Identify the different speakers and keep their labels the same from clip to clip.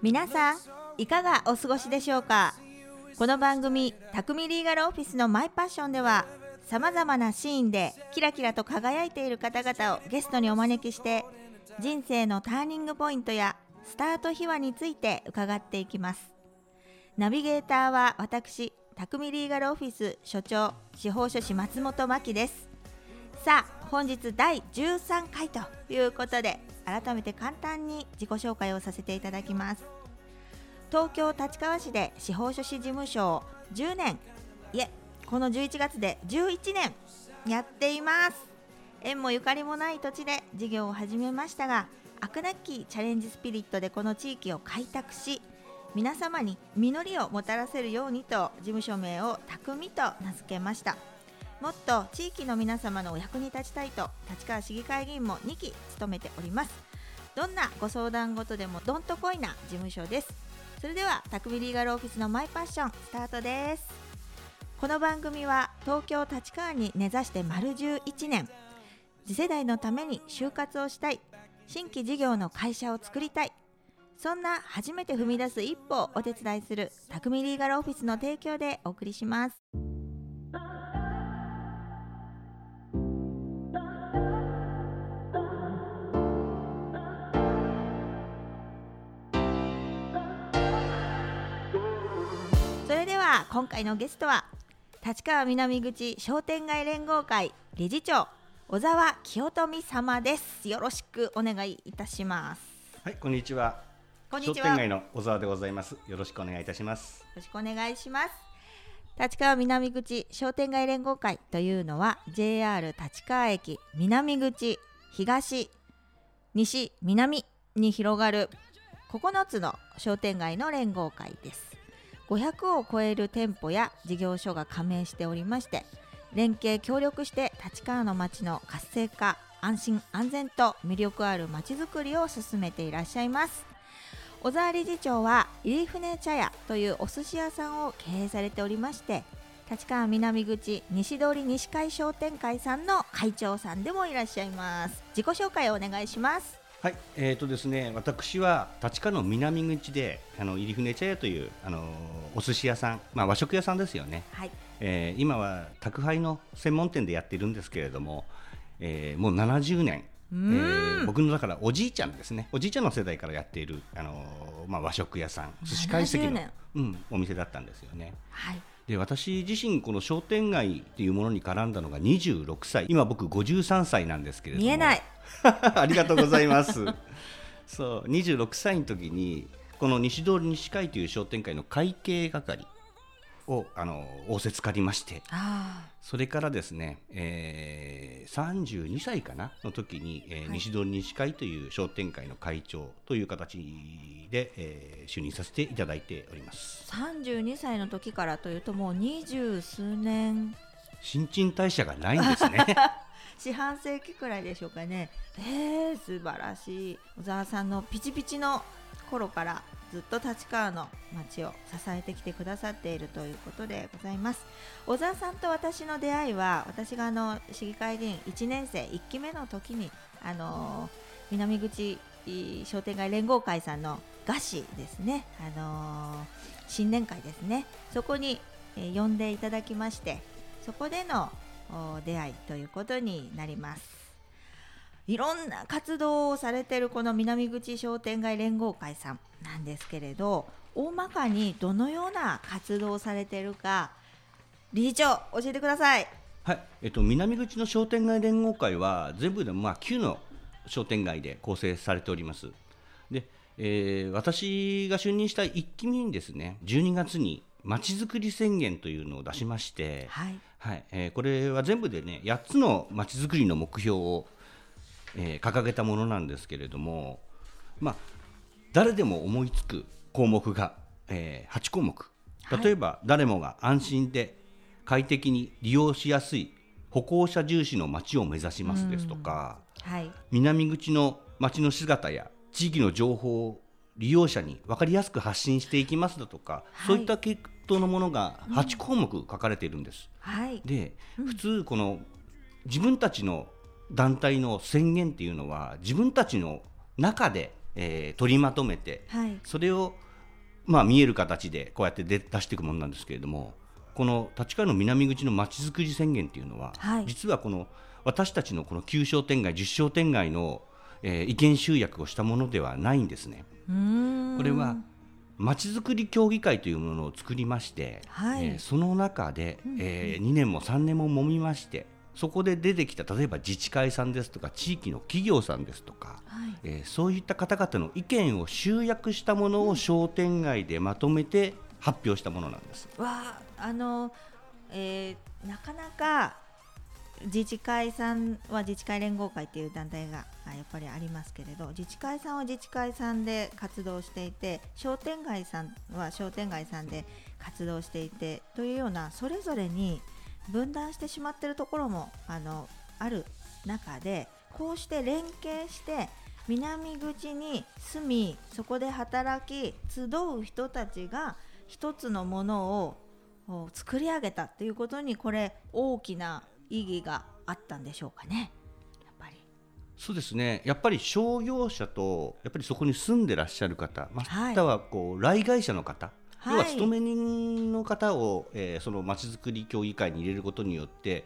Speaker 1: 皆さんいかがお過ごしでしょうか？この番組「匠リーガルオフィスのマイパッション」ではさまざまなシーンでキラキラと輝いている方々をゲストにお招きして人生のターニングポイントやスタート秘話について伺っていきます。ナビゲーターは私匠リーガルオフィス所長司法書士松本真希です。さあ本日第13回ということで改めて簡単に自己紹介をさせていただきます。東京立川市で司法書士事務所を10年いえこの11月で11年やっています。縁もゆかりもない土地で事業を始めましたが飽くなきチャレンジスピリットでこの地域を開拓し皆様に実りをもたらせるようにと事務所名を匠と名付けました。もっと地域の皆様のお役に立ちたいと立川市議会議員も2期務めております。どんなご相談事でもどんとこいな事務所です。それでは匠リーガルオフィスのマイパッションスタートです。この番組は東京立川に根ざして丸11年。次世代のために就活をしたい。新規事業の会社を作りたい。そんな初めて踏み出す一歩をお手伝いする匠リーガルオフィスの提供でお送りします。それでは今回のゲストは立川南口商店街連合会理事長小沢清富様ですよろしくお願いいたします
Speaker 2: はい、こんにちは。
Speaker 1: こんにちは
Speaker 2: 商店街の小沢でございます。よろしくお願いいたします。
Speaker 1: よろしくお願いします立川南口商店街連合会というのは JR 立川駅南口東西南に広がる9つの商店街の連合会です500を超える店舗や事業所が加盟しておりまして連携協力して立川の街の活性化安心安全と魅力ある街づくりを進めていらっしゃいます。小沢理事長は入船茶屋というお寿司屋さんを経営されておりまして立川南口西通り西海商店会さんの会長さんでもいらっしゃいます。自己紹介をお願いします。
Speaker 2: はい、えーとですね、私は立川の南口で、あの入船茶屋というあのお寿司屋さん、まあ和食屋さんですよね。
Speaker 1: はい
Speaker 2: えー今は宅配の専門店でやっているんですけれども、えーもう70年。えー僕のだからおじいちゃんですねおじいちゃんの世代からやっている、あのまあ、和食屋さん寿司会席
Speaker 1: 70
Speaker 2: の
Speaker 1: 年、
Speaker 2: うん、お店だったんですよね。
Speaker 1: はい
Speaker 2: で私自身この商店街っていうものに絡んだのが26歳。今僕53歳なんですけれども。
Speaker 1: 見えない。
Speaker 2: ありがとうございます。そう26歳の時にこの西通り西会という商店会の会計係をあの仰せつかりまして
Speaker 1: あ
Speaker 2: それからですね、えー、32歳かなの時に、えー
Speaker 1: はい。
Speaker 2: 西通り西会という商店会の会長という形で、えー就任させていただいております。
Speaker 1: ー32歳の時からというともう二十数年。
Speaker 2: 新陳代謝がないんですね。
Speaker 1: 四半世紀くらいでしょうかね。えー、素晴らしい。小沢さんのピチピチの頃からずっと立川の街を支えてきてくださっているということでございます。小沢さんと私の出会いは私があの市議会議員1年生1期目の時にあの南口商店街連合会さんの餓死ですね。あの新年会ですね。そこに、えー呼んでいただきましてそこでの出会いということになります。いろんな活動をされているこの南口商店街連合会さんなんですけれど大まかにどのような活動をされているか理事長教えてください。
Speaker 2: はい、えっと、南口の商店街連合会は全部でまあ9の商店街で構成されております。で、えー私が就任した1期目にですね、12月にまちづくり宣言というのを出しまして、
Speaker 1: はい。
Speaker 2: はい、えーこれは全部でね8つのまちづくりの目標を、えー掲げたものなんですけれども、まあ誰でも思いつく項目が、えー8項目。例えば、誰もが安心で快適に利用しやすい歩行者重視の街を目指しますですとか、
Speaker 1: はい。
Speaker 2: 南口の街の姿や地域の情報を利用者に分かりやすく発信していきますだとか、
Speaker 1: はい。
Speaker 2: そういった系統のものが8項目書かれているんです。
Speaker 1: はい。
Speaker 2: で、普通この自分たちの団体の宣言っていうのは自分たちの中でえー取りまとめて
Speaker 1: はい。
Speaker 2: それを、まあ、見える形でこうやって出出していくものなんですけれどもこの立川の南口のまちづくり宣言っていうのは、
Speaker 1: はい。
Speaker 2: 実はこの私たちのこの9商店街10商店街の、えー意見集約をしたものではないんですね。これはまちづくり協議会というものを作りまして、
Speaker 1: はい。
Speaker 2: えーその中で、え2年も3年も揉みましてそこで出てきた例えば自治会さんですとか地域の企業さんですとか、
Speaker 1: はい
Speaker 2: えーそういった方々の意見を集約したものを商店街でまとめて発表したものなんです。
Speaker 1: わああの、えーなかなか自治会さんは自治会連合会っていう団体があやっぱりありますけれど自治会さんは自治会さんで活動していて商店街さんは商店街さんで活動していてというようなそれぞれに分断してしまっているところもあのある中でこうして連携して南口に住みそこで働き集う人たちが一つのものをを作り上げたっていうことにこれ大きな意義があったんでしょうかね。やっぱり。
Speaker 2: そうですね。やっぱり商業者とやっぱりそこに住んでらっしゃる方ま
Speaker 1: はい。
Speaker 2: たはこう来街者の方、
Speaker 1: はい。
Speaker 2: 要は勤め人の方を、えーそのまちづくり協議会に入れることによって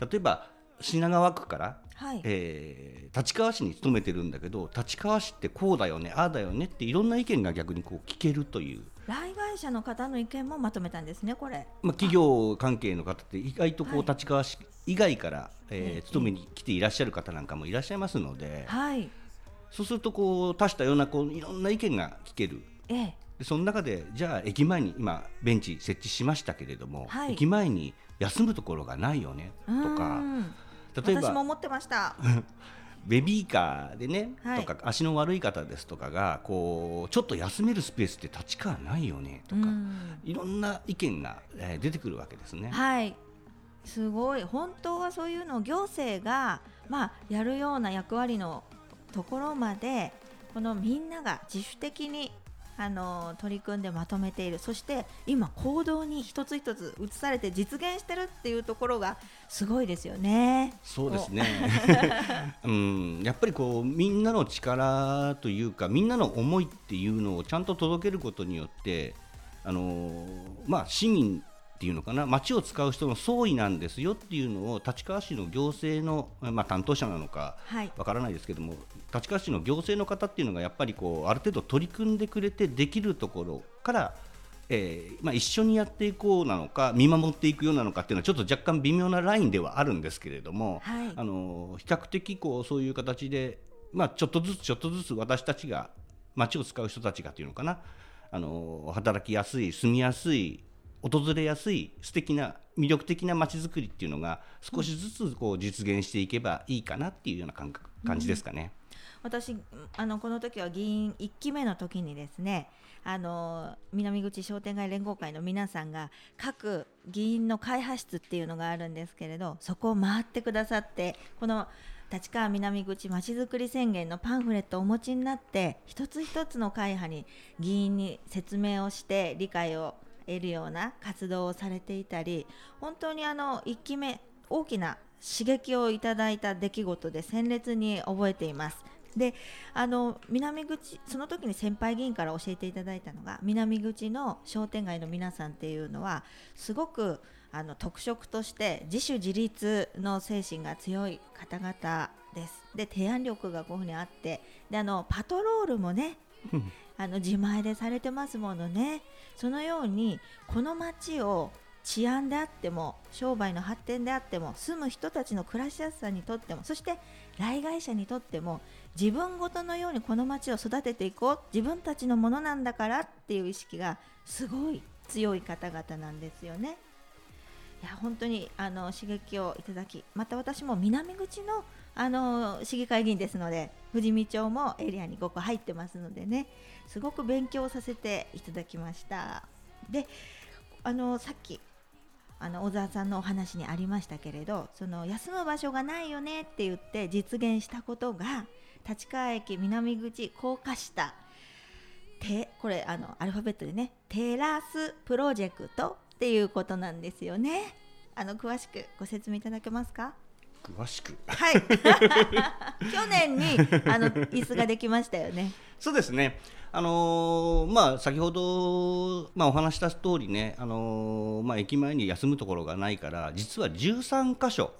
Speaker 2: 例えば品川区から、
Speaker 1: はい、
Speaker 2: えー立川市に勤めてるんだけど立川市ってこうだよねああだよねっていろんな意見が逆にこう聞けるという、
Speaker 1: 来街者の方の意見もまとめたんですねこれ。
Speaker 2: まあ、企業関係の方って意外とこう
Speaker 1: はい。
Speaker 2: 立川市以外から、
Speaker 1: ええ
Speaker 2: えー勤めに来ていらっしゃる方なんかもいらっしゃいますので、
Speaker 1: はい。
Speaker 2: そうするとこう多種多様なこういろんな意見が聞ける。
Speaker 1: ええ
Speaker 2: でその中でじゃあ駅前に今ベンチ設置しましたけれども、
Speaker 1: はい。
Speaker 2: 駅前に休むところがないよねとか。
Speaker 1: ん。
Speaker 2: 例えば
Speaker 1: 私も思ってました。
Speaker 2: ベビーカーでね、
Speaker 1: はい。
Speaker 2: とか足の悪い方ですとかがこうちょっと休めるスペースって立川ないよねとか、
Speaker 1: うん。
Speaker 2: いろんな意見が、えー出てくるわけですね。
Speaker 1: はい。すごい。本当はそういうのを行政が、まあ、やるような役割のところまでこのみんなが自主的にあの取り組んでまとめているそして今行動に一つ一つ移されて実現してるっていうところがすごいですよね。
Speaker 2: そうですね。うん、やっぱりこうみんなの力というか、みんなの思いっていうのをちゃんと届けることによって、あのーまあ市民っていうのかな、町を使う人の総意なんですよっていうのを立川市の行政のまあ担当者なのか
Speaker 1: はい。
Speaker 2: わからないですけども、立川市の行政の方っていうのがやっぱりこうある程度取り組んでくれてできるところから。えーまあ、一緒にやっていこうなのか見守っていくようなのかっていうのはちょっと若干微妙なラインではあるんですけれども、
Speaker 1: はい。
Speaker 2: あの比較的こうそういう形で、まあ、ちょっとずつちょっとずつ私たちが街を使う人たちがっていうのかな。あの働きやすい住みやすい訪れやすい素敵な魅力的な街づくりっていうのが少しずつこう実現していけばいいかなっていうような感覚感じですかね。
Speaker 1: 私あのこの時は議員1期目の時にですねあの南口商店街連合会の皆さんが各議員の会派室っていうのがあるんですけれどそこを回ってくださってこの立川南口まちづくり宣言のパンフレットをお持ちになって一つ一つの会派に議員に説明をして理解を得るような活動をされていたり本当にあの1期目大きな刺激をいただいた出来事で鮮烈に覚えています。であの南口その時に先輩議員から教えていただいたのが南口の商店街の皆さんっていうのはすごくあの特色として自主自立の精神が強い方々です。で提案力がこういうふうにあってであのパトロールもねあの自前でされてますものね。そのようにこの町を治安であっても商売の発展であっても住む人たちの暮らしやすさにとってもそして来街者にとっても自分ごとのようにこの町を育てていこう。自分たちのものなんだからっていう意識がすごい強い方々なんですよね。いや本当にあの刺激をいただきまた私も南口のあの市議会議員ですので富士見町もエリアに5個入ってますのでね。すごく勉強させていただきました。であのさっきあの小沢さんのお話にありましたけれどその休む場所がないよねって言って実現したことが立川駅南口高架下てこれあのアルファベットでねテラスプロジェクトっていうことなんですよねあの詳しくご説明いただけますか？
Speaker 2: 詳しく。
Speaker 1: はい。去年にあの椅子ができましたよね。
Speaker 2: そうですね。あのーまあ、先ほど、まあ、お話した通りね、あのーまあ、駅前に休むところがないから実は13箇所、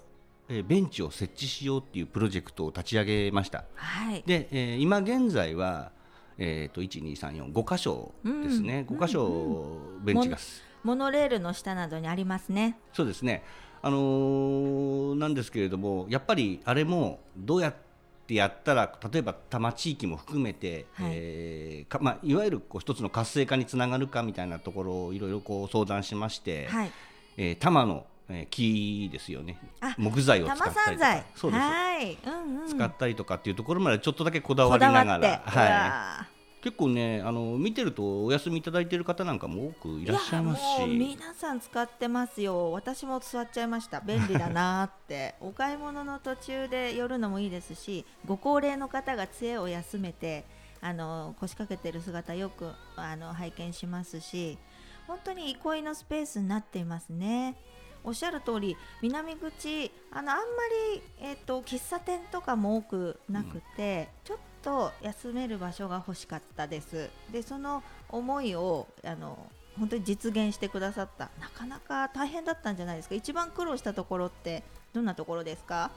Speaker 2: えーベンチを設置しようっていうプロジェクトを立ち上げました。
Speaker 1: はい。
Speaker 2: で、えー今現在は、えー、と12345箇所ですね、5箇所ベンチがす、
Speaker 1: モノレールの下などにありますね。
Speaker 2: そうですね、あのーなんですけれどもやっぱりあれもどうやってやったら例えば多摩地域も含めて、
Speaker 1: はい。
Speaker 2: えーかまあ、いわゆるこう一つの活性化につながるかみたいなところをいろいろこう相談しまして、
Speaker 1: はい。
Speaker 2: えー多摩の、えー木ですよね。
Speaker 1: あ
Speaker 2: 木材を使
Speaker 1: 玉
Speaker 2: ったりとか。そうです。
Speaker 1: はい、うんうん、
Speaker 2: 使ったりとかっていうところまでちょっとだけこだわりながら、
Speaker 1: う
Speaker 2: は
Speaker 1: わ
Speaker 2: い、結構ねあの見てるとお休みいただいている方なんかも多くいらっしゃいますし。
Speaker 1: 皆さん使ってますよ。私も座っちゃいました。便利だなって。お買い物の途中で寄るのもいいですしご高齢の方が杖を休めてあの腰掛けてる姿よくあの拝見しますし。本当に憩いのスペースになっていますね。おっしゃる通り南口あのあんまり、えっと喫茶店とかも多くなくて、ちょっと休める場所が欲しかったです。でその思いをあの本当に実現してくださった。なかなか大変だったんじゃないですか。一番苦労したところってどんなところですか？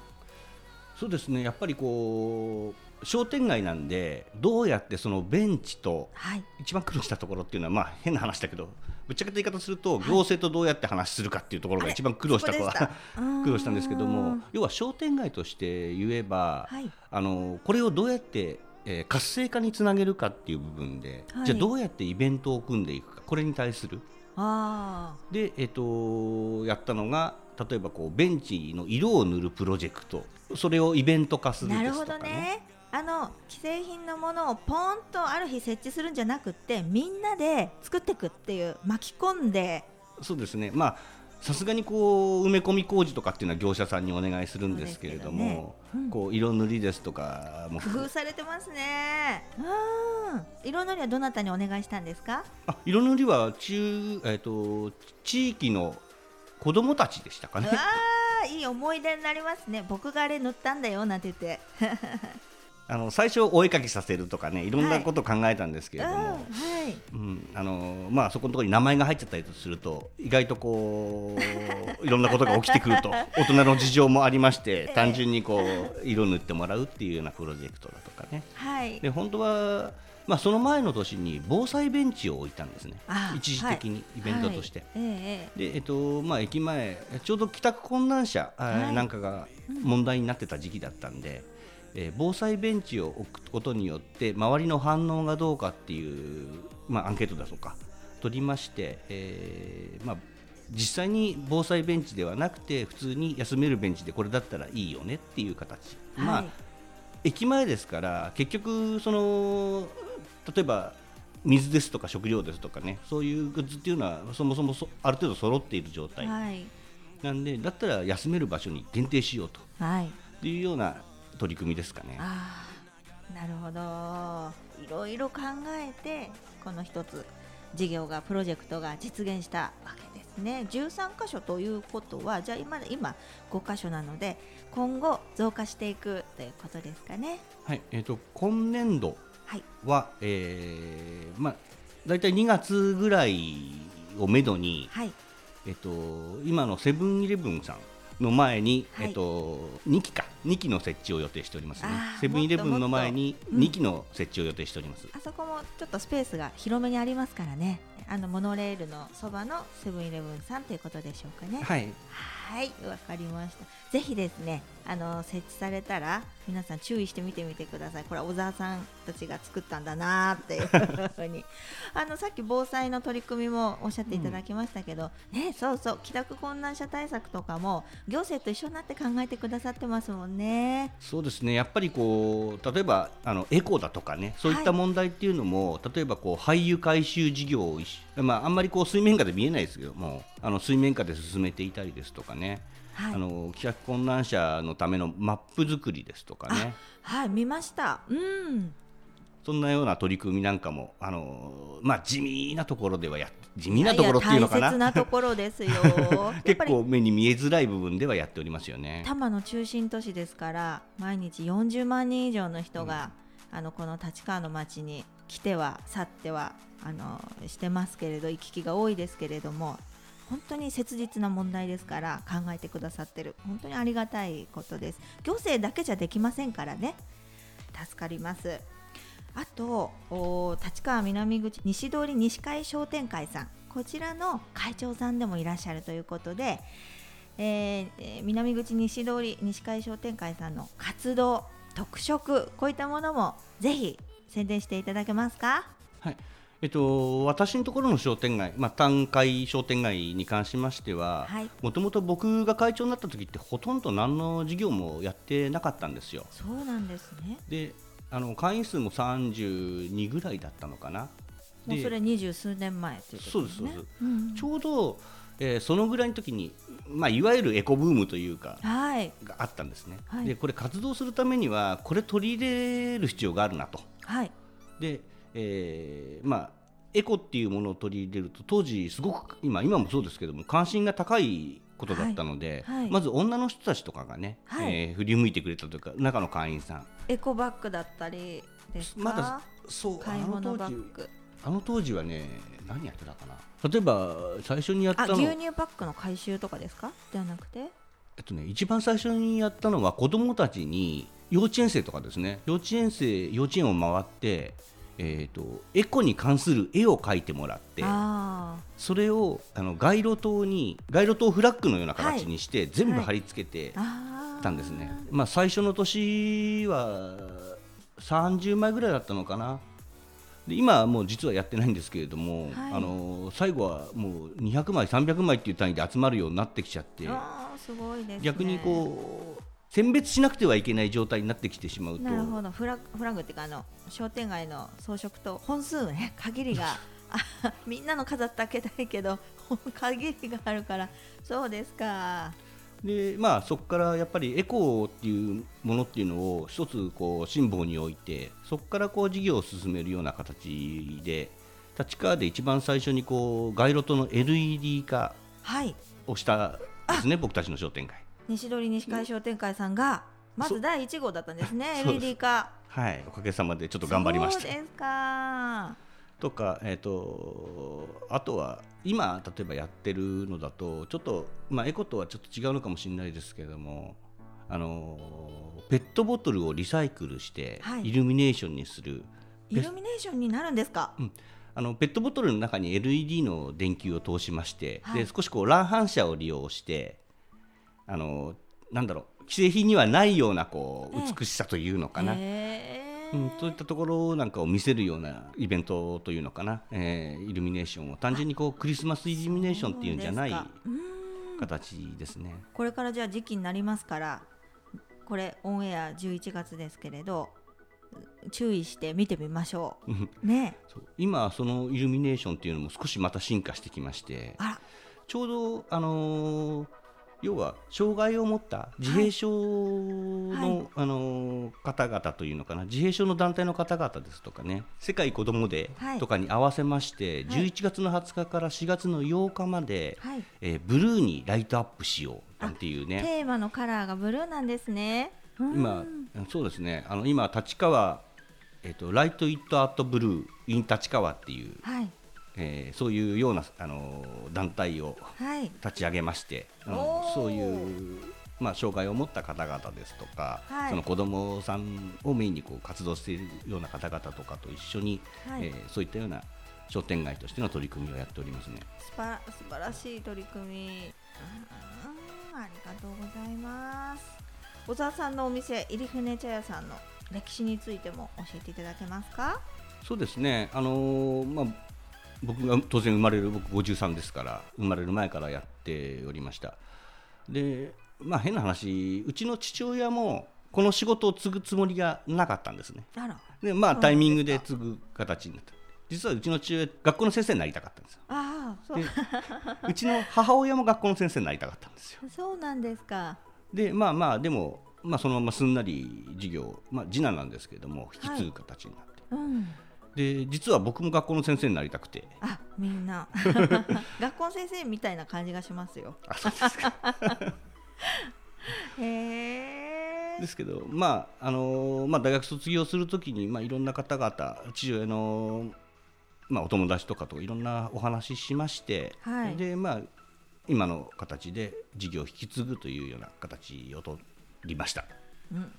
Speaker 2: そうですね。やっぱりこう商店街なんでどうやってそのベンチと
Speaker 1: はい。
Speaker 2: 一番苦労したところっていうのはまあ変な話だけどぶっちゃけた言い方すると
Speaker 1: はい。
Speaker 2: 行政とどうやって話するかっていうところが一番苦労したとは 苦労したんですけど
Speaker 1: う
Speaker 2: も
Speaker 1: ん
Speaker 2: 要は商店街として言えば、
Speaker 1: はい。
Speaker 2: あのこれをどうやって、えー活性化につなげるかっていう部分で、
Speaker 1: はい。
Speaker 2: じゃあどうやってイベントを組んでいくかこれに対する。
Speaker 1: あ
Speaker 2: で、えっとやったのが例えばこうベンチの色を塗るプロジェクト。それをイベント化す
Speaker 1: る
Speaker 2: ですとかね。
Speaker 1: どねあの既製品のものをポーンとある日設置するんじゃなくってみんなで作っていくっていう巻き込んで。
Speaker 2: そうですね。まあさすがにこう埋め込み工事とかっていうのは業者さんにお願いするんですけれども、
Speaker 1: ね。うん。
Speaker 2: こう色塗りですとかも
Speaker 1: 工夫されてますね。うん。色塗りはどなたにお願いしたんですか？
Speaker 2: あ色塗りは中、えっと地域の子供たちでしたかね。
Speaker 1: いい思い出になりますね。僕があれ塗ったんだよなんて言って
Speaker 2: あの最初お絵かきさせるとかねい。ろんなことを考えたんですけれども、
Speaker 1: うんはい。
Speaker 2: うん。あのまあ、そこのところに名前が入っちゃったりすると意外とこう いろんなことが起きてくると。大人の事情もありまして単純にこう色塗ってもらうっていうようなプロジェクトだとかね。
Speaker 1: はい。
Speaker 2: で本当は、まあ、その前の年に防災ベンチを置いたんですね。
Speaker 1: あ
Speaker 2: 一時的にイベントとして。でえっとまあ、駅前ちょうど帰宅困難者、
Speaker 1: はい。
Speaker 2: なんかが問題になってた時期だったんで、えー防災ベンチを置くことによって周りの反応がどうかっていう、まあ、アンケートだとか取りまして、えーまあ、実際に防災ベンチではなくて普通に休めるベンチでこれだったらいいよねっていう形、まあ
Speaker 1: はい
Speaker 2: 駅前ですから結局その例えば水ですとか食料ですとかねそういうグッズっていうのはそもそもそある程度揃っている状態。
Speaker 1: はい。
Speaker 2: なんでだったら休める場所に限定しようと。
Speaker 1: はい。
Speaker 2: いうような取り組みですかね。
Speaker 1: なるほど。いろいろ考えてこの一つ事業がプロジェクトが実現したわけですね。13箇所ということはじゃあ今今5箇所なので今後増加していくということですかね。
Speaker 2: はいえー、と今年度
Speaker 1: はい。
Speaker 2: は、えーまあ、大体2月ぐらいをめどに、
Speaker 1: はい。
Speaker 2: えっと、今のセブンイレブンさんの前に、
Speaker 1: はい。
Speaker 2: えっと、2期か。2期の設置を予定しておりますね。セブンイレブンの前に
Speaker 1: もっと。もっと
Speaker 2: 2期の設置を予定しております、
Speaker 1: あそこもちょっとスペースが広めにありますからね。あのモノレールのそばのセブンイレブンさんということでしょうかね。
Speaker 2: はい
Speaker 1: はい、わかりました。ぜひですね、あの設置されたら皆さん注意して見てみてください。これは小沢さんたちが作ったんだなーっていう ふうに。あのさっき防災の取り組みもおっしゃっていただきましたけど、ね、そうそう、帰宅困難者対策とかも行政と一緒になって考えてくださってますもんね。
Speaker 2: そうですねやっぱりこう例えばあのエコだとかねそういった問題っていうのも、例えばこう廃油回収事業をまあ、あんまりこう水面下で見えないですけどもあの水面下で進めていたりですとかね、
Speaker 1: はい。
Speaker 2: あの帰宅困難者のためのマップ作りですとかね。
Speaker 1: はい、見ました。うん。
Speaker 2: そんなような取り組みなんかも、あのまあ、地味なところではや地味なところっていうのかな。
Speaker 1: 大切なところですよ。
Speaker 2: 結構目に見えづらい部分ではやっておりますよね。
Speaker 1: 多摩の中心都市ですから毎日40万人以上の人が、うん、あのこの立川の町に来ては去ってはあのしてますけれど行き来が多いですけれども本当に切実な問題ですから考えてくださってる。本当にありがたいことです。行政だけじゃできませんからね。助かります。あと立川南口西通り西海商店会さん。こちらの会長さんでもいらっしゃるということで、えー、南口西通り西海商店会さんの活動特色こういったものもぜひ宣伝していただけますか？
Speaker 2: はいえっと、私のところの商店街、まあ、単会商店街に関しましてはもともと僕が会長になった時ってほとんど何の事業もやってなかったんですよ。
Speaker 1: そうなんですね
Speaker 2: であの会員数も32ぐらいだったのかな。
Speaker 1: もうそれ二十数年前ということですね。そうです、うん、
Speaker 2: ちょうど、えー、そのぐらいの時に、まあ、いわゆるエコブームというか、
Speaker 1: はい、
Speaker 2: があったんですね、はい、でこれ活動するためにはこれ取り入れる必要があるなと。
Speaker 1: はい、
Speaker 2: で、えー、まあエコっていうものを取り入れると当時すごく今今もそうですけども関心が高いことだったので、はい。はい、まず女の人たちとかがね、はい、えー、振り向いてくれたというか中の会員さん。
Speaker 1: エコバッグだったりですか？
Speaker 2: まだそう
Speaker 1: 買い物バッグ
Speaker 2: あの当時はね何やってたかな？例えば最初にやったの。
Speaker 1: 牛乳パックの回収とかですか？ではなくて？
Speaker 2: えっとね一番最初にやったのは子どもたちに幼稚園生とかですね。幼稚園生幼稚園を回ってえーと、エコに関する絵を描いてもらってそれをあの街路灯に街路灯フラッグのような形にして、全部貼り付けてたんですね、はい、まあ、最初の年は30枚ぐらいだったのかなで今はもう実はやってないんですけれども、はい、あの最後はもう200枚300枚っていう単位で集まるようになってきちゃって逆にこう選別しなくてはいけない状態になってきてしまうと。
Speaker 1: なるほど。フラフラグっていうかあの商店街の装飾と本数ね限りが あみんなの飾って開けたいけど 限りがあるからそうですか
Speaker 2: でまあそこからやっぱりエコーっていうものっていうのを一つこう辛抱に置いてそこからこう事業を進めるような形で立川で一番最初にこう街路灯の LED 化をしたですね、はい、僕たちの商店街
Speaker 1: 西通西海商店会さんがまず第1号だったんですね LED 化。
Speaker 2: はい。おかげさまでちょっと頑張りました。
Speaker 1: そうですか
Speaker 2: とか、えーと、あとは今例えばやってるのだとちょっと、まあ、エコとはちょっと違うのかもしれないですけれどもあのペットボトルをリサイクルしてイルミネーションにする、
Speaker 1: イルミネーションになるんですか、
Speaker 2: うん、あのペットボトルの中に LED の電球を通しまして、はい、で少しこう乱反射を利用してあのなんだろう既製品にはないようなこう美しさというのかな、え。ー、うん、そういったところなんかを見せるようなイベントというのかな、えー、イルミネーションを単純にこうクリスマスイルミネーションっていうんじゃない形ですね。
Speaker 1: これからじゃあ時期になりますからこれオンエア11月ですけれど注意して見てみましょう。ね、
Speaker 2: 今そのイルミネーションっていうのも少しまた進化してきましてちょうどあのー要は障害を持った自閉症のはい、あの方々というのかな。自閉症の団体の方々ですとかね。世界子どもデーとかに合わせまして、はい、11月の20日から4月の8日まで、はい、えー、ブルーにライトアップしようなんていうね。
Speaker 1: テーマのカラーがブルーなんですね。
Speaker 2: 今そうですね。あの今立川えっ、ー、とライト・イット・アット・ブルー・イン・立川っていう、はい、えー、そういうようなあの団体を立ち上げまして、はい、そういう、まあ、障害を持った方々ですとか、はい、その子どもさんをメインにこう活動しているような方々とかと一緒に、はい、えー、そういったような商店街としての取り組みをやっておりますね。
Speaker 1: すば素晴らしい取り組み。ありがとうございます。小沢さんのお店入船茶屋さんの歴史についても教えていただけますか？
Speaker 2: そうですね。あのー、まあ僕が当然生まれる僕53ですから生まれる前からやっておりました。でまあ変な話うちの父親もこの仕事を継ぐつもりがなかったんですね。でまあタイミングで継ぐ形になった。実はうちの父親学校の先生になりたかったんです
Speaker 1: あそう。
Speaker 2: うちの母親も学校の先生になりたかったんですよ。
Speaker 1: そうなんですか。
Speaker 2: でまあまあでも、まあ、そのまますんなり授業、まあ、次男なんですけれども引き継ぐ形になって、
Speaker 1: うん
Speaker 2: で実は僕も学校の先生になりたくて。
Speaker 1: あみんな。学校の先生みたいな感じがしますよ。
Speaker 2: あそうですか。
Speaker 1: へえ
Speaker 2: ですけど、まああのまあ、大学卒業するときに、まあ、いろんな方々父親の、まあ、お友達とかといろんなお話ししまして、
Speaker 1: はい。
Speaker 2: でまあ、今の形で事業を引き継ぐというような形を取りました。
Speaker 1: うん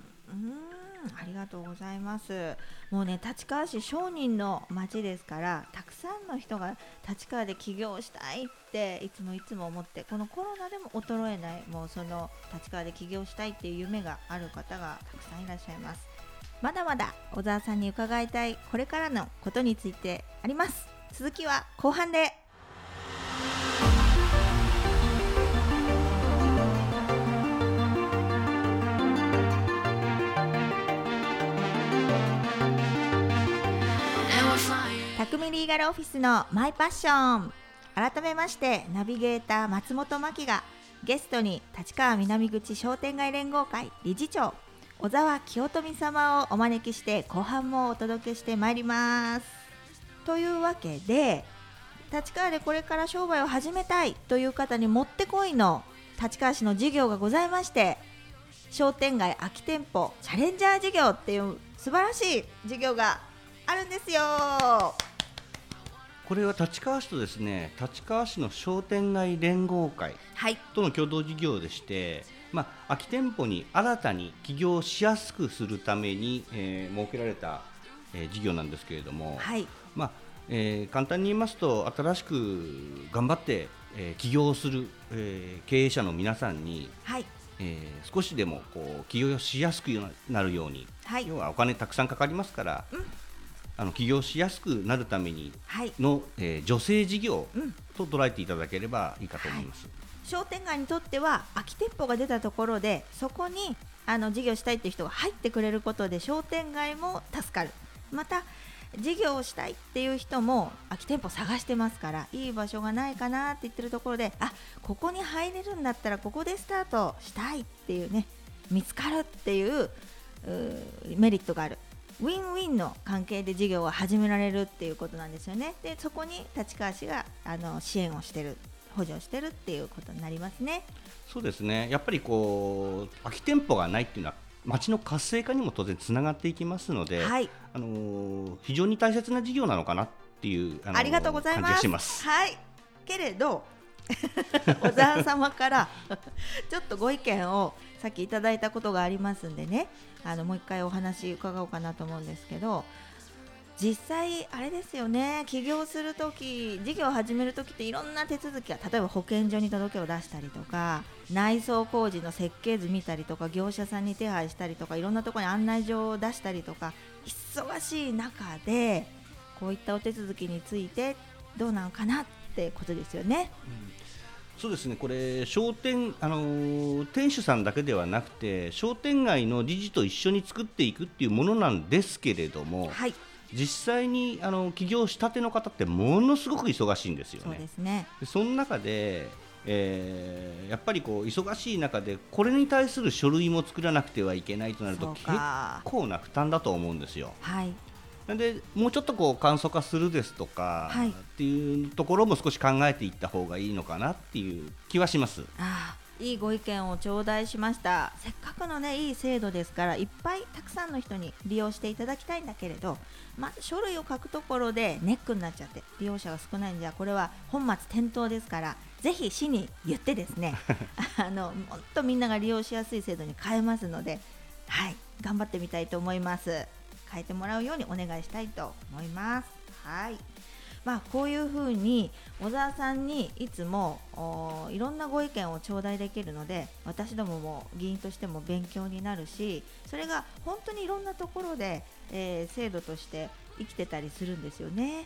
Speaker 1: ありがとうございます。もうね立川市商人の町ですからたくさんの人が立川で起業したいっていつもいつも思ってこのコロナでも衰えないもうその立川で起業したいっていう夢がある方がたくさんいらっしゃいます。まだまだ小沢さんに伺いたいこれからのことについてあります。続きは後半で。匠リーガルオフィスのマイパッション。改めましてナビゲーター松本真希がゲストに立川南口商店街連合会理事長小沢清富様をお招きして後半もお届けしてまいります。というわけで立川でこれから商売を始めたいという方にもってこいの立川市の事業がございまして商店街空き店舗チャレンジャー事業っていう素晴らしい事業があるんですよ。
Speaker 2: これは立川市とですね立川市の商店街連合会
Speaker 1: はい。
Speaker 2: との共同事業でして、まあ、空き店舗に新たに起業しやすくするために、えー設けられた、えー事業なんですけれども、
Speaker 1: はい。
Speaker 2: まあえー簡単に言いますと新しく頑張って、えー起業する、えー経営者の皆さんに、
Speaker 1: はい。
Speaker 2: えー少しでもこう起業しやすくなるように、
Speaker 1: はい。
Speaker 2: 要はお金たくさんかかりますから、あの起業しやすくなるために
Speaker 1: はい。
Speaker 2: の、えー女性事業
Speaker 1: うん。
Speaker 2: と捉えていただければいいかと思います。
Speaker 1: 商店街にとっては空き店舗が出たところでそこにあの事業したいっていう人が入ってくれることで商店街も助かる。また事業をしたいっていう人も空き店舗探してますからいい場所がないかなって言ってるところであここに入れるんだったらここでスタートしたいっていうね見つかるっていうメリットがあるウィンウィンの関係で事業を始められるっていうことなんですよね。でそこに立川市があの支援をしてる補助をしてるっていうことになりますね。
Speaker 2: そうですね。やっぱりこう空き店舗がないっていうのは町の活性化にも当然つながっていきますので、
Speaker 1: はい。
Speaker 2: あのー非常に大切な事業なのかなっていう、あのー
Speaker 1: ありがとうござい
Speaker 2: 感じ
Speaker 1: ます
Speaker 2: がします。
Speaker 1: はい。けれど 小沢様から ちょっとご意見をさっきいただいたことがありますんでね。あのもう一回お話伺おうかなと思うんですけど。実際あれですよね。起業するとき事業を始めるときっていろんな手続きが例えば保健所に届けを出したりとか内装工事の設計図見たりとか業者さんに手配したりとかいろんなところに案内状を出したりとか忙しい中でこういったお手続きについてどうなのかなってことですよね。
Speaker 2: そうですねこれ商店、あのー店主さんだけではなくて商店街の理事と一緒に作っていくっていうものなんですけれども
Speaker 1: はい、
Speaker 2: 実際にあの起業したての方ってものすごく忙しいんですよ
Speaker 1: そう
Speaker 2: ね。
Speaker 1: ですね。
Speaker 2: でその中で、えーやっぱりこう忙しい中でこれに対する書類も作らなくてはいけないとなると結
Speaker 1: か。
Speaker 2: 構な負担だと思うんですよ。
Speaker 1: はい、
Speaker 2: でもうちょっとこう簡素化するですとか、
Speaker 1: はい。
Speaker 2: っていうところも少し考えていった方がいいのかなっていう気はします。
Speaker 1: ああいいご意見を頂戴しました。せっかくのねいい制度ですからいっぱいたくさんの人に利用していただきたいんだけれどまず書類を書くところでネックになっちゃって利用者が少ないんじゃこれは本末転倒ですからぜひ市に言ってですね あのもっとみんなが利用しやすい制度に変えますのではい頑張ってみたいと思います変えてもらうようにお願いしたいと思いますはいまあ、こういうふうに小沢さんにいつもいろんなご意見を頂戴できるので私どもも議員としても勉強になるしそれが本当にいろんなところで、えー制度として生きてたりするんですよね。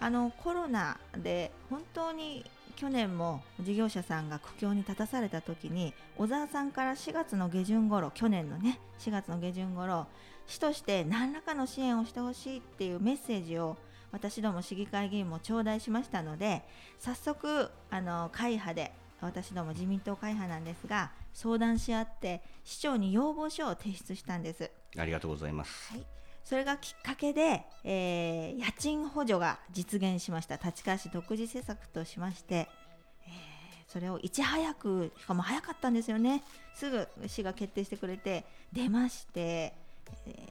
Speaker 1: あのコロナで本当に去年も事業者さんが苦境に立たされた時に小沢さんから4月の下旬頃去年のね4月の下旬頃市として何らかの支援をしてほしいっていうメッセージを私ども市議会議員も頂戴しましたので早速あの会派で私ども自民党会派なんですが相談し合って市長に要望書を提出したんです。
Speaker 2: ありがとうございます。
Speaker 1: はい、それがきっかけで、えー家賃補助が実現しました立川市独自施策としまして、えーそれをいち早くしかも早かったんですよねすぐ市が決定してくれて出まして、えー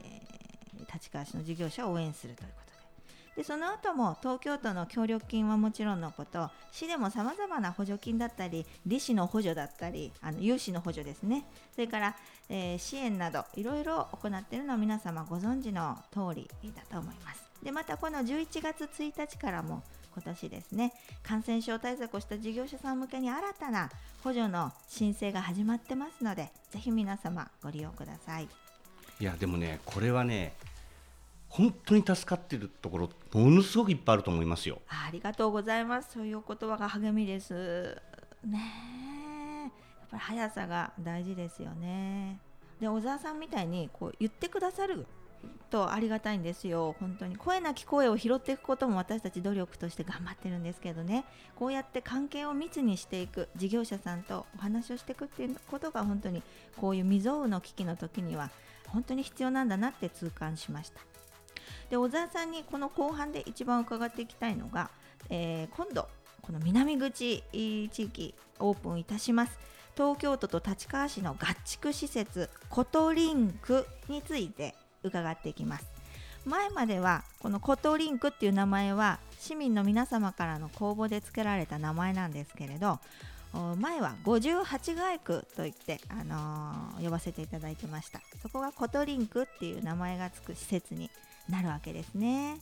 Speaker 1: 立川市の事業者を応援するということで。でその後も東京都の協力金はもちろんのこと市でもさまざまな補助金だったり利子の補助だったりあの融資の補助ですね。それから、えー支援などいろいろ行っているのは皆様ご存知の通りだと思います。でまたこの11月1日からも今年ですね感染症対策をした事業者さん向けに新たな補助の申請が始まってますのでぜひ皆様ご利用ください。
Speaker 2: いやでもねこれはね本当に助かってるところものすごくいっぱいあると思いますよ。
Speaker 1: ありがとうございます。そういう言葉が励みです。ね、やっぱり速さが大事ですよね。で、小沢さんみたいにこう言ってくださるとありがたいんですよ。本当に声なき声を拾っていくことも私たち努力として頑張ってるんですけどね。こうやって関係を密にしていく事業者さんとお話をしていくっていうことが本当にこういう未曾有の危機の時には本当に必要なんだなって痛感しました。で小沢さんにこの後半で一番伺っていきたいのが、えー今度この南口地域オープンいたします東京都と立川市の合築施設コトリンクについて伺っていきます前まではこのコトリンクっていう名前は市民の皆様からの公募で付けられた名前なんですけれど前は58街区といって、あのー呼ばせていただいてました。そこがコトリンクっていう名前がつく施設になるわけですね。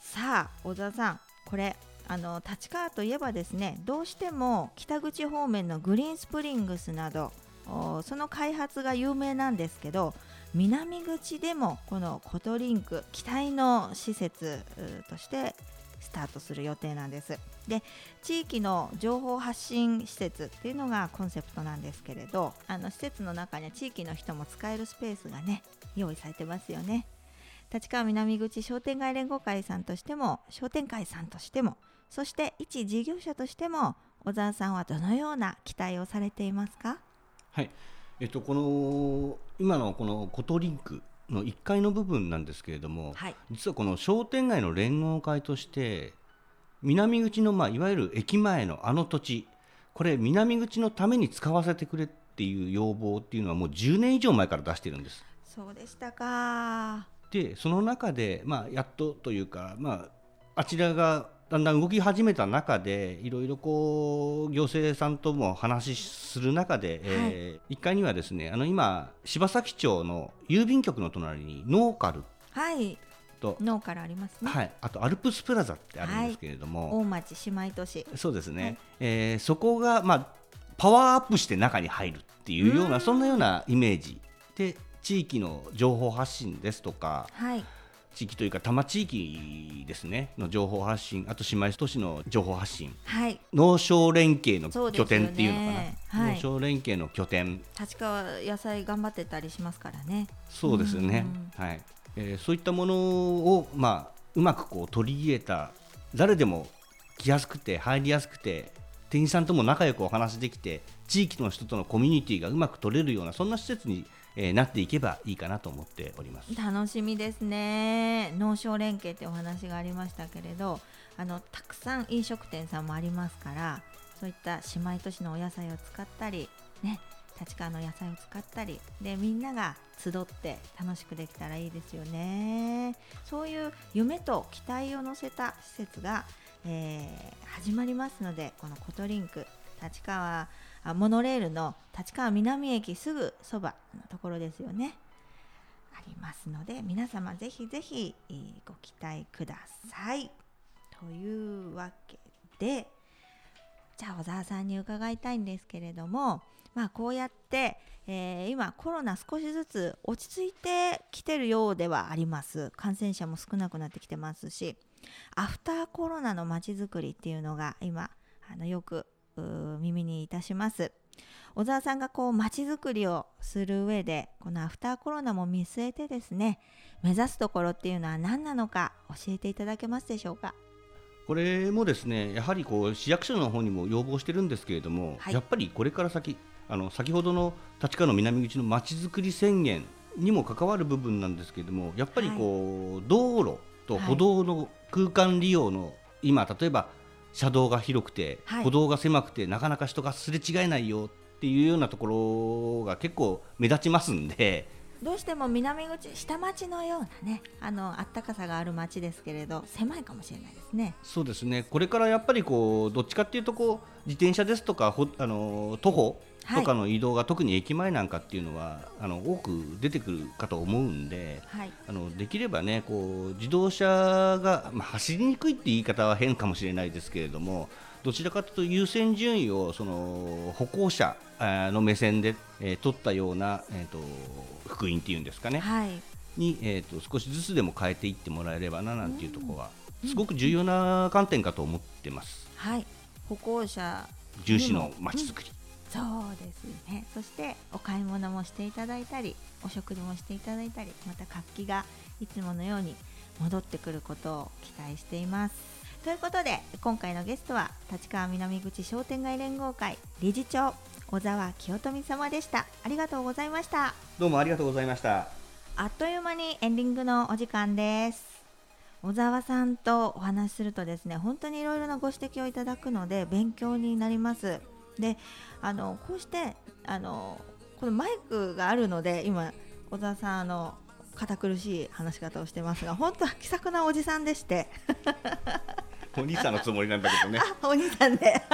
Speaker 1: さあ小沢さんこれあの立川といえばですねどうしても北口方面のグリーンスプリングスなどその開発が有名なんですけど南口でもこのコトリンク期待の施設としてスタートする予定なんです。で地域の情報発信施設っていうのがコンセプトなんですけれどあの施設の中には地域の人も使えるスペースがね用意されてますよね。立川南口商店街連合会さんとしても商店会さんとしてもそして一事業者としても小沢さんはどのような期待をされていますか？
Speaker 2: はい。えっと、この今のこのコトリンクの1階の部分なんですけれども、
Speaker 1: はい
Speaker 2: 実はこの商店街の連合会として南口の、まあ、いわゆる駅前のあの土地これ南口のために使わせてくれっていう要望っていうのはもう10年以上前から出してるんです。
Speaker 1: そうでしたか
Speaker 2: でその中で、まあ、やっとというか、まあ、あちらがだんだん動き始めた中でいろいろこう行政さんとも話しする中で、えー1階にはですねあの今柴崎町の郵便局の隣にノーカル。
Speaker 1: はい。
Speaker 2: と、
Speaker 1: 脳からありますね、
Speaker 2: はい、あとアルプスプラザってあるんですけれども、
Speaker 1: 大町姉妹都市。
Speaker 2: そうですね、
Speaker 1: はい。
Speaker 2: えーそこが、まあ、パワーアップして中に入るっていうようなん。そんなようなイメージ。で地域の情報発信ですとか。
Speaker 1: はい
Speaker 2: 地域というか多摩地域ですねの情報発信あと姉妹都市の情報発信。
Speaker 1: はい。
Speaker 2: 農商連携の拠点っていうのかな、
Speaker 1: はい。
Speaker 2: 農商連携の拠点。
Speaker 1: 立川野菜頑張ってたりしますからね。
Speaker 2: そうですね、はい。えーそういったものを、まあ、うまくこう取り入れた誰でも来やすくて入りやすくて店員さんとも仲良くお話できて地域の人とのコミュニティがうまく取れるようなそんな施設に、えーなっていけばいいかなと思っております。
Speaker 1: 楽しみですね農商連携ってお話がありましたけれどあのたくさん飲食店さんもありますからそういった姉妹都市のお野菜を使ったりね立川の野菜を使ったりでみんなが集って楽しくできたらいいですよねそういう夢と期待を乗せた施設が、えー始まりますのでこのコトリンク立川あモノレールの立川南駅すぐそばのところですよね。ありますので皆様ぜひぜひご期待ください。というわけでじゃあ小沢さんに伺いたいんですけれどもまあこうやって、えー今コロナ少しずつ落ち着いてきてるようではあります。感染者も少なくなってきてますしアフターコロナのまちづくりっていうのが今あのよく耳にいたします。小沢さんがこう街づくりをする上でこのアフターコロナも見据えてですね目指すところっていうのは何なのか教えていただけますでしょうか？
Speaker 2: これもですねやはりこう市役所の方にも要望してるんですけれども、
Speaker 1: はい。
Speaker 2: やっぱりこれから先あの先ほどの立川の南口のまちづくり宣言にも関わる部分なんですけれどもやっぱりこう、はい、道路と歩道の空間利用の、今例えば車道が広くて、はい、歩道が狭くてなかなか人がすれ違えないよっていうようなところが結構目立ちますんで。
Speaker 1: どうしても南口下町のようなねあのあったかさがある町ですけれど狭いかもしれないですね。
Speaker 2: そうですね。これからやっぱりこうどっちかっていうとこう自転車ですとかほあの徒歩とかの移動が、はい、特に駅前なんかっていうのはあの多く出てくるかと思うんで、はい、あのできればねこう自動車が、まあ、走りにくいって言い方は変かもしれないですけれどもどちらかというと優先順位をその歩行者の目線で、えー、取ったような、えーと、福音っていうんですかね、はい、に、えーと、少しずつでも変えていってもらえればななんていうところは、すごく重要な観点かと思ってます。
Speaker 1: はい、歩行者。
Speaker 2: 重視のまちづくり、
Speaker 1: うん、そうですね。そしてお買い物もしていただいたりお食事もしていただいたりまた活気がいつものように戻ってくることを期待しています。ということで今回のゲストは立川南口商店街連合会理事長小沢清富様でした。ありがとうございました。
Speaker 2: どうもありがとうございました。
Speaker 1: あっという間にエンディングのお時間です。小沢さんとお話しするとですね本当にいろいろなご指摘をいただくので勉強になりますであのこうしてあのこのマイクがあるので今小沢さんあの堅苦しい話し方をしてますが 本当は気さくなおじさんでして。
Speaker 2: お兄さんのつもりなんだけどね。
Speaker 1: お兄さんで。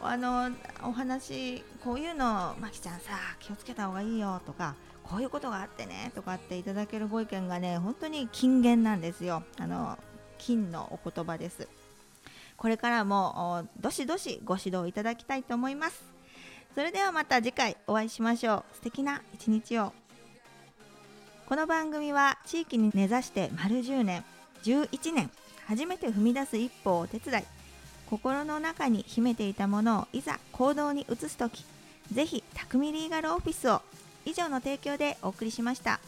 Speaker 1: あのお話こういうのまきちゃんさ気をつけた方がいいよとかこういうことがあってねとかっていただけるご意見がね本当に金言なんですよ。あの金のお言葉ですこれからもどしどしご指導いただきたいと思います。それではまた次回お会いしましょう。素敵な一日を。この番組は地域に根ざして丸10年11年初めて踏み出す一歩をお手伝い。心の中に秘めていたものをいざ行動に移す時ぜひ匠リーガルオフィスを。以上の提供でお送りしました。